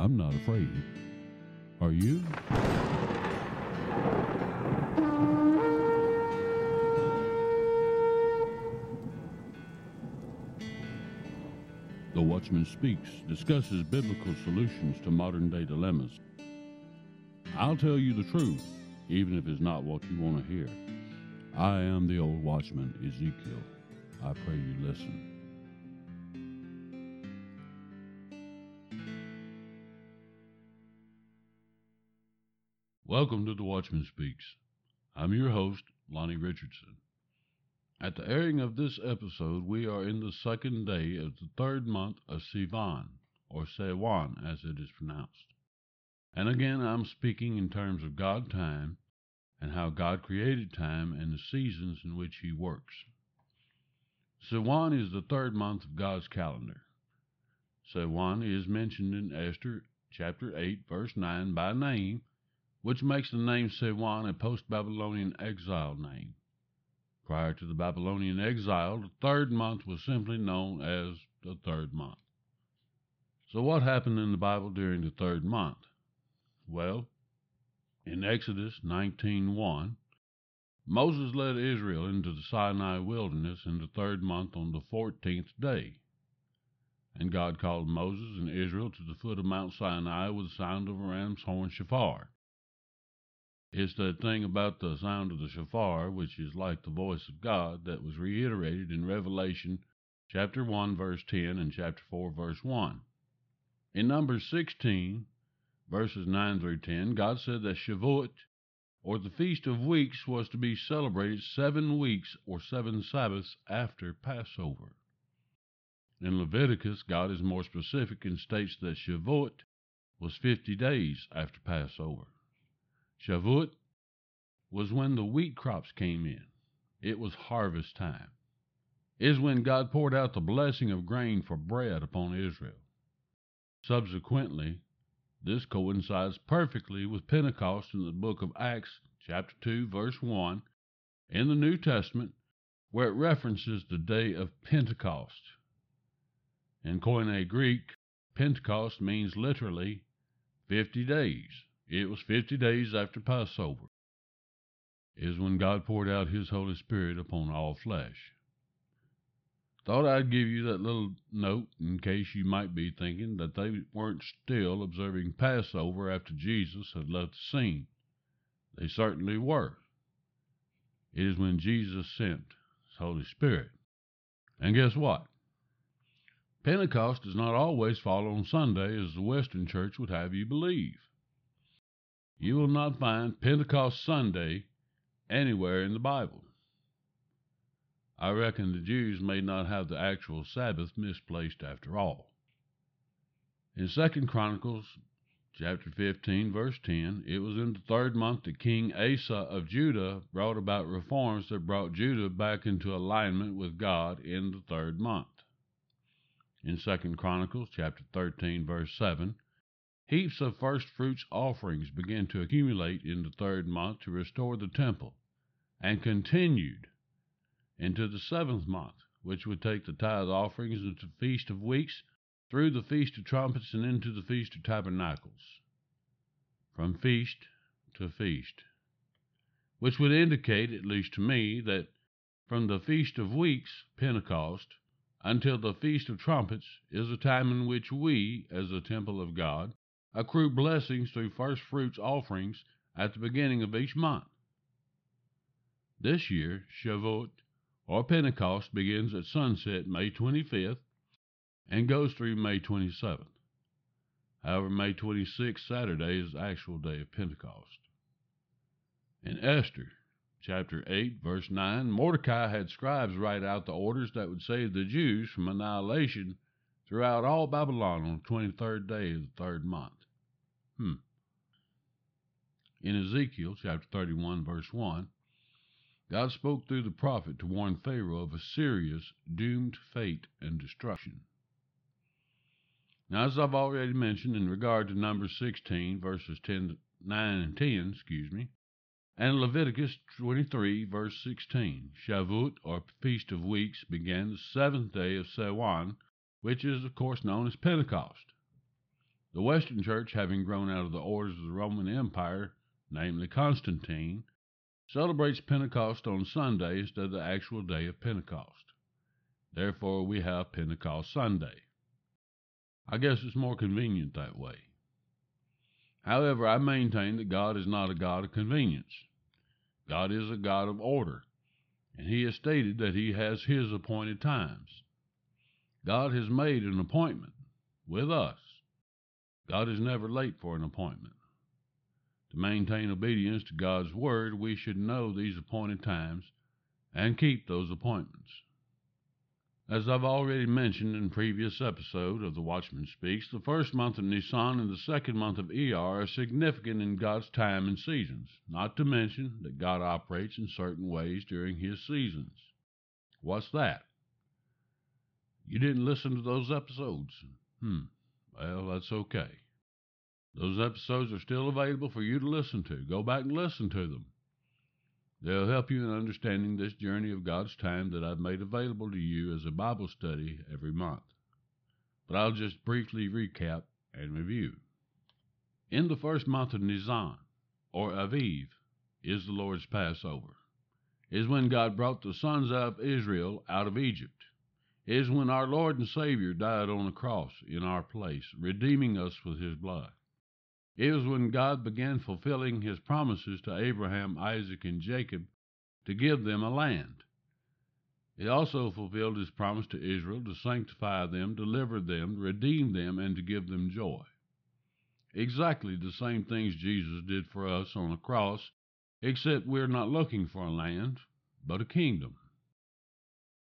I'm not afraid. Are you? The Watchman Speaks discusses biblical solutions to modern day dilemmas. I'll tell you the truth, even if it's not what you want to hear. I am the old watchman, Ezekiel. I pray you listen. Welcome to The Watchman Speaks. I'm your host, Lonnie Richardson. At the airing of this episode, we are in the second day of the third month of Sivan, or Sewan as it is pronounced. And again, I'm speaking in terms of God time and how God created time and the seasons in which He works. Sewan is the third month of God's calendar. Sewan is mentioned in Esther chapter 8, verse 9 by name which makes the name Sewan a post Babylonian exile name. Prior to the Babylonian exile, the third month was simply known as the third month. So, what happened in the Bible during the third month? Well, in Exodus 19:1, Moses led Israel into the Sinai wilderness in the third month on the fourteenth day. And God called Moses and Israel to the foot of Mount Sinai with the sound of a ram's horn shofar. It's that thing about the sound of the shofar, which is like the voice of God, that was reiterated in Revelation chapter 1, verse 10, and chapter 4, verse 1. In Numbers 16, verses 9 through 10, God said that Shavuot, or the Feast of Weeks, was to be celebrated seven weeks or seven Sabbaths after Passover. In Leviticus, God is more specific and states that Shavuot was 50 days after Passover. Shavuot was when the wheat crops came in. It was harvest time. It is when God poured out the blessing of grain for bread upon Israel. Subsequently, this coincides perfectly with Pentecost in the book of Acts, chapter 2, verse 1, in the New Testament, where it references the day of Pentecost. In Koine Greek, Pentecost means literally 50 days. It was 50 days after Passover, is when God poured out His Holy Spirit upon all flesh. Thought I'd give you that little note in case you might be thinking that they weren't still observing Passover after Jesus had left the scene. They certainly were. It is when Jesus sent His Holy Spirit. And guess what? Pentecost does not always fall on Sunday as the Western Church would have you believe you will not find Pentecost Sunday anywhere in the Bible. I reckon the Jews may not have the actual Sabbath misplaced after all. In Second Chronicles chapter 15 verse 10, it was in the third month that King Asa of Judah brought about reforms that brought Judah back into alignment with God in the third month. In Second Chronicles chapter 13 verse 7, Heaps of first fruits offerings began to accumulate in the third month to restore the temple, and continued into the seventh month, which would take the tithe offerings into the Feast of Weeks, through the Feast of Trumpets, and into the Feast of Tabernacles. From feast to feast. Which would indicate, at least to me, that from the Feast of Weeks, Pentecost, until the Feast of Trumpets is a time in which we, as the temple of God, accrue blessings through first fruits offerings at the beginning of each month. This year, Shavuot, or Pentecost, begins at sunset May 25th and goes through May 27th. However, May 26th, Saturday, is the actual day of Pentecost. In Esther, chapter 8, verse 9, Mordecai had scribes write out the orders that would save the Jews from annihilation throughout all Babylon on the 23rd day of the third month. Hmm. In Ezekiel chapter 31, verse 1, God spoke through the prophet to warn Pharaoh of a serious, doomed fate and destruction. Now, as I've already mentioned in regard to Numbers 16, verses 10, 9 and 10, excuse me, and Leviticus 23, verse 16, Shavuot, or Feast of Weeks, began the seventh day of Sewan, which is, of course, known as Pentecost. The Western Church, having grown out of the orders of the Roman Empire, namely Constantine, celebrates Pentecost on Sunday instead of the actual day of Pentecost. Therefore, we have Pentecost Sunday. I guess it's more convenient that way. However, I maintain that God is not a God of convenience. God is a God of order, and He has stated that He has His appointed times. God has made an appointment with us. God is never late for an appointment. To maintain obedience to God's word, we should know these appointed times and keep those appointments. As I've already mentioned in previous episode of The Watchman Speaks, the first month of Nisan and the second month of Iyar are significant in God's time and seasons, not to mention that God operates in certain ways during his seasons. What's that? You didn't listen to those episodes? Hmm. Well, that's okay. Those episodes are still available for you to listen to. Go back and listen to them. They'll help you in understanding this journey of God's time that I've made available to you as a Bible study every month. But I'll just briefly recap and review. In the first month of Nisan, or Aviv, is the Lord's Passover. Is when God brought the sons of Israel out of Egypt. Is when our Lord and Savior died on the cross in our place, redeeming us with his blood. It was when God began fulfilling his promises to Abraham, Isaac, and Jacob to give them a land. He also fulfilled his promise to Israel to sanctify them, deliver them, redeem them, and to give them joy. Exactly the same things Jesus did for us on the cross, except we're not looking for a land, but a kingdom.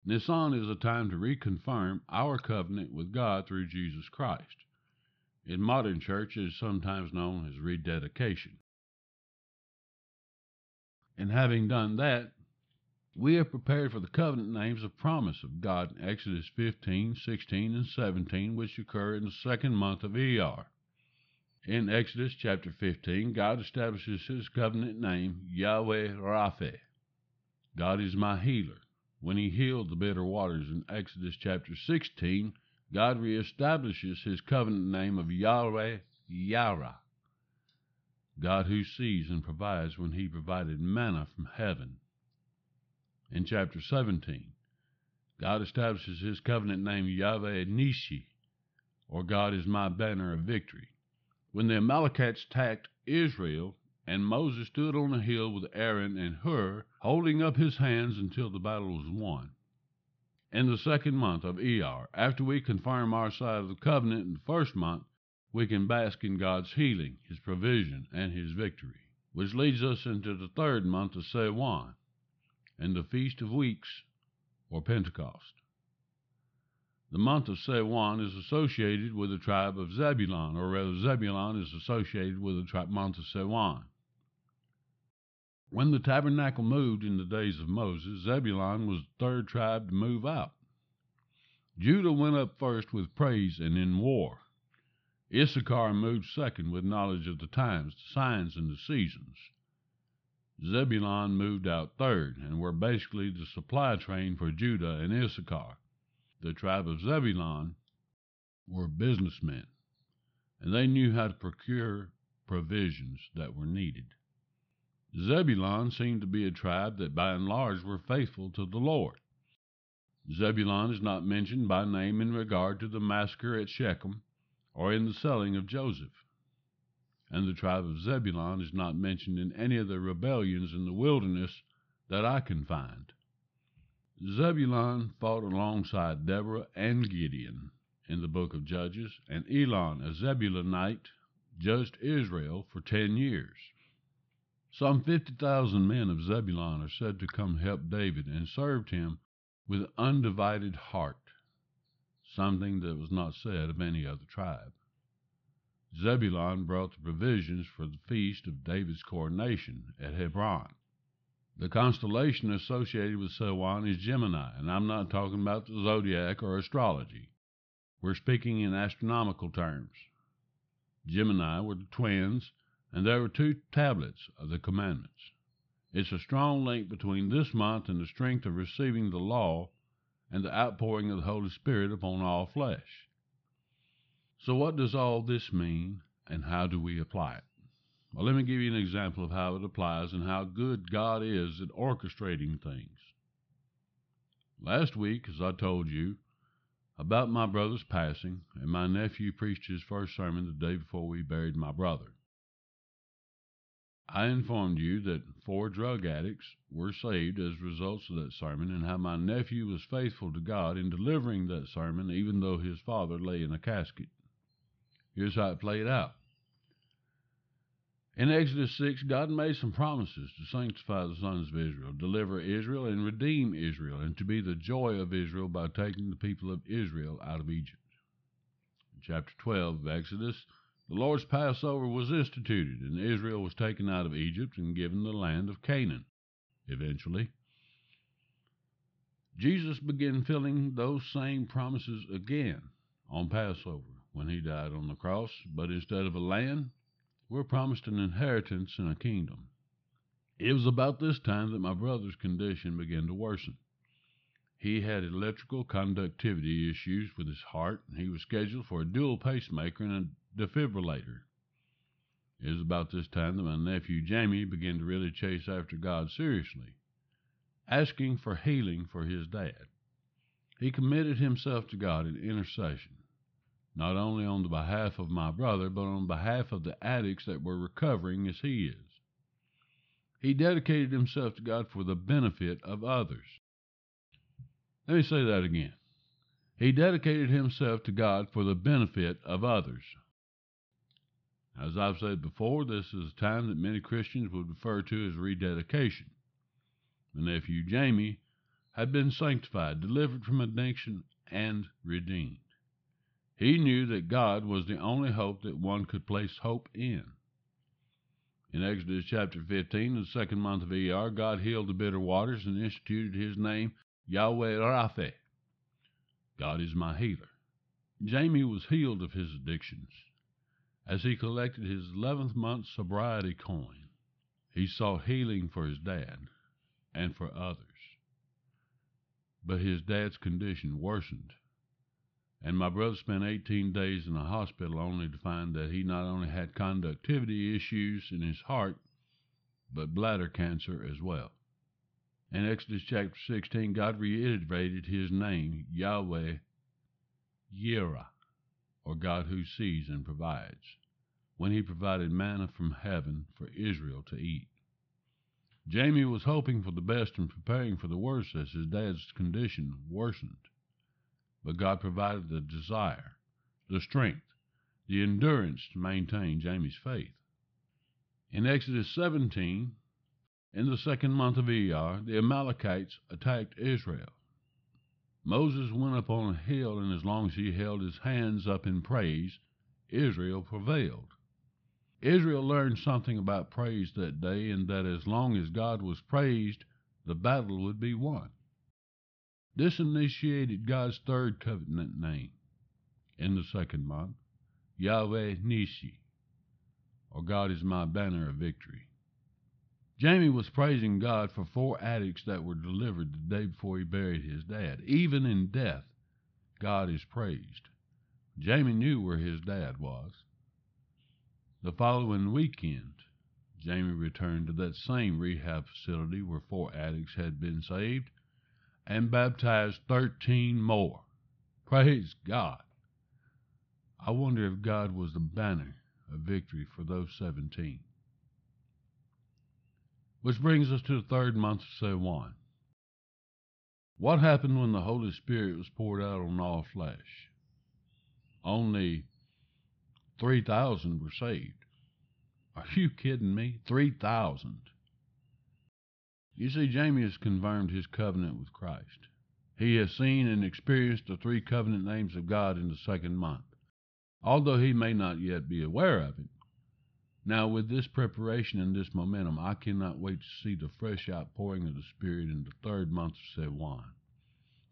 Nisan is a time to reconfirm our covenant with God through Jesus Christ in modern church is sometimes known as rededication. And having done that, we are prepared for the covenant names of promise of God in Exodus 15, 16, and 17, which occur in the second month of Iyar. In Exodus chapter 15, God establishes his covenant name, Yahweh Rapha. God is my healer. When he healed the bitter waters in Exodus chapter 16, God reestablishes his covenant name of Yahweh Yireh, God who sees and provides when he provided manna from heaven. In chapter 17, God establishes his covenant name Yahweh Nisi, or God is my banner of victory. When the Amalekites attacked Israel, and Moses stood on a hill with Aaron and Hur, holding up his hands until the battle was won in the second month of Iyar. After we confirm our side of the covenant in the first month, we can bask in God's healing, His provision, and His victory, which leads us into the third month of Sewan and the Feast of Weeks, or Pentecost. The month of Sewan is associated with the tribe of Zebulun, or rather, Zebulun is associated with the tri- month of Sewan. When the tabernacle moved in the days of Moses, Zebulun was the third tribe to move out. Judah went up first with praise and in war. Issachar moved second with knowledge of the times, the signs, and the seasons. Zebulun moved out third and were basically the supply train for Judah and Issachar. The tribe of Zebulun were businessmen, and they knew how to procure provisions that were needed. Zebulun seemed to be a tribe that by and large were faithful to the Lord. Zebulun is not mentioned by name in regard to the massacre at Shechem or in the selling of Joseph. And the tribe of Zebulun is not mentioned in any of the rebellions in the wilderness that I can find. Zebulun fought alongside Deborah and Gideon in the book of Judges, and Elon, a Zebulunite, judged Israel for ten years. Some 50,000 men of Zebulun are said to come help David and served him with undivided heart, something that was not said of any other tribe. Zebulun brought the provisions for the feast of David's coronation at Hebron. The constellation associated with Sewan is Gemini, and I'm not talking about the zodiac or astrology. We're speaking in astronomical terms. Gemini were the twins and there were two tablets of the commandments. It's a strong link between this month and the strength of receiving the law and the outpouring of the Holy Spirit upon all flesh. So, what does all this mean, and how do we apply it? Well, let me give you an example of how it applies and how good God is at orchestrating things. Last week, as I told you, about my brother's passing, and my nephew preached his first sermon the day before we buried my brother. I informed you that four drug addicts were saved as results of that sermon, and how my nephew was faithful to God in delivering that sermon, even though his father lay in a casket. Here's how it played out. In Exodus 6, God made some promises to sanctify the sons of Israel, deliver Israel, and redeem Israel, and to be the joy of Israel by taking the people of Israel out of Egypt. In chapter 12 of Exodus, the Lord's Passover was instituted, and Israel was taken out of Egypt and given the land of Canaan, eventually. Jesus began filling those same promises again on Passover when he died on the cross, but instead of a land, we're promised an inheritance and a kingdom. It was about this time that my brother's condition began to worsen. He had electrical conductivity issues with his heart, and he was scheduled for a dual pacemaker and a defibrillator. It was about this time that my nephew Jamie began to really chase after God seriously, asking for healing for his dad. He committed himself to God in intercession, not only on the behalf of my brother, but on behalf of the addicts that were recovering as he is. He dedicated himself to God for the benefit of others. Let me say that again. He dedicated himself to God for the benefit of others. As I've said before, this is a time that many Christians would refer to as rededication. My nephew Jamie had been sanctified, delivered from addiction, and redeemed. He knew that God was the only hope that one could place hope in. In Exodus chapter 15, the second month of ER, God healed the bitter waters and instituted his name, Yahweh Rapha. God is my healer. Jamie was healed of his addictions. As he collected his 11th month sobriety coin, he sought healing for his dad and for others. But his dad's condition worsened, and my brother spent 18 days in the hospital only to find that he not only had conductivity issues in his heart, but bladder cancer as well. In Exodus chapter 16, God reiterated his name, Yahweh Yireh or God who sees and provides, when he provided manna from heaven for Israel to eat. Jamie was hoping for the best and preparing for the worst as his dad's condition worsened. But God provided the desire, the strength, the endurance to maintain Jamie's faith. In Exodus 17, in the second month of ER, the Amalekites attacked Israel. Moses went up on a hill, and as long as he held his hands up in praise, Israel prevailed. Israel learned something about praise that day, and that as long as God was praised, the battle would be won. This initiated God's third covenant name in the second month, Yahweh Nisi, or God is my banner of victory. Jamie was praising God for four addicts that were delivered the day before he buried his dad. Even in death, God is praised. Jamie knew where his dad was. The following weekend, Jamie returned to that same rehab facility where four addicts had been saved and baptized 13 more. Praise God. I wonder if God was the banner of victory for those 17. Which brings us to the third month of Sewan. What happened when the Holy Spirit was poured out on all flesh? Only 3,000 were saved. Are you kidding me? 3,000. You see, Jamie has confirmed his covenant with Christ. He has seen and experienced the three covenant names of God in the second month, although he may not yet be aware of it. Now, with this preparation and this momentum, I cannot wait to see the fresh outpouring of the Spirit in the third month of Sewan.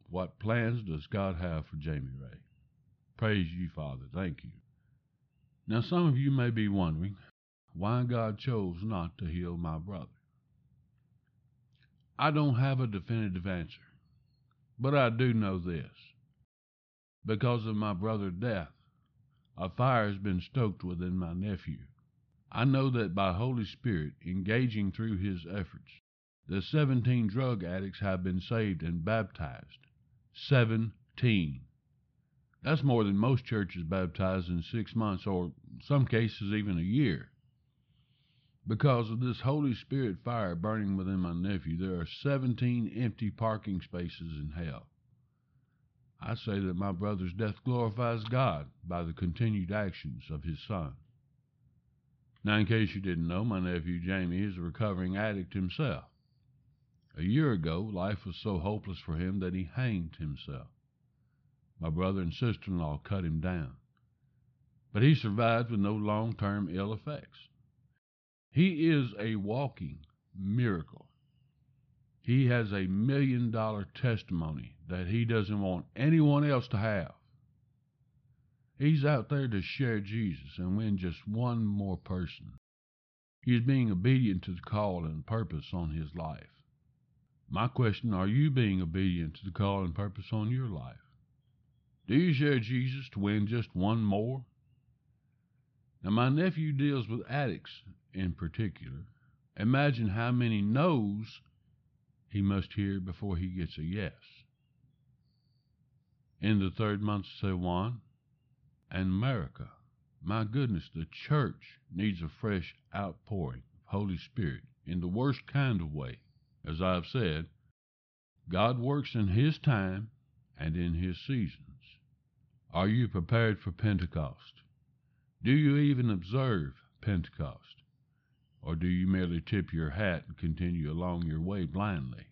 What plans does God have for Jamie Ray? Praise you, Father. Thank you. Now, some of you may be wondering why God chose not to heal my brother. I don't have a definitive answer, but I do know this. Because of my brother's death, a fire has been stoked within my nephew. I know that by Holy Spirit engaging through his efforts, the 17 drug addicts have been saved and baptized. 17. That's more than most churches baptize in six months, or some cases even a year. Because of this Holy Spirit fire burning within my nephew, there are 17 empty parking spaces in hell. I say that my brother's death glorifies God by the continued actions of his son. Now, in case you didn't know, my nephew Jamie is a recovering addict himself. A year ago, life was so hopeless for him that he hanged himself. My brother and sister in law cut him down. But he survived with no long term ill effects. He is a walking miracle. He has a million dollar testimony that he doesn't want anyone else to have. He's out there to share Jesus and win just one more person. He is being obedient to the call and purpose on his life. My question are you being obedient to the call and purpose on your life? Do you share Jesus to win just one more? Now, my nephew deals with addicts in particular. Imagine how many no's he must hear before he gets a yes. In the third month, Sewan, and America. My goodness, the church needs a fresh outpouring of Holy Spirit in the worst kind of way. As I've said, God works in His time and in His seasons. Are you prepared for Pentecost? Do you even observe Pentecost? Or do you merely tip your hat and continue along your way blindly?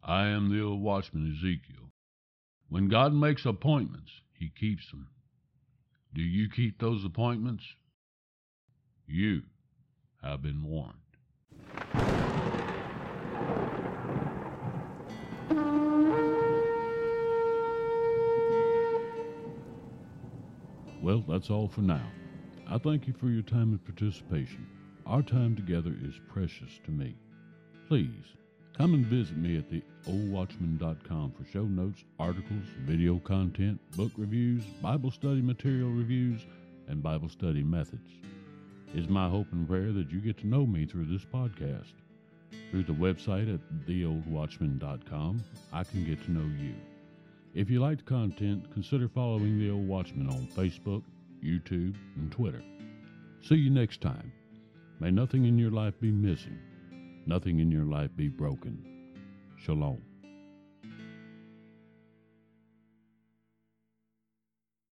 I am the old watchman Ezekiel. When God makes appointments, he keeps them. Do you keep those appointments? You have been warned. Well, that's all for now. I thank you for your time and participation. Our time together is precious to me. Please come and visit me at theoldwatchman.com for show notes, articles, video content, book reviews, Bible study material reviews, and Bible study methods. It's my hope and prayer that you get to know me through this podcast. Through the website at theoldwatchman.com, I can get to know you. If you liked content, consider following The Old Watchman on Facebook, YouTube, and Twitter. See you next time. May nothing in your life be missing, nothing in your life be broken. Shalom.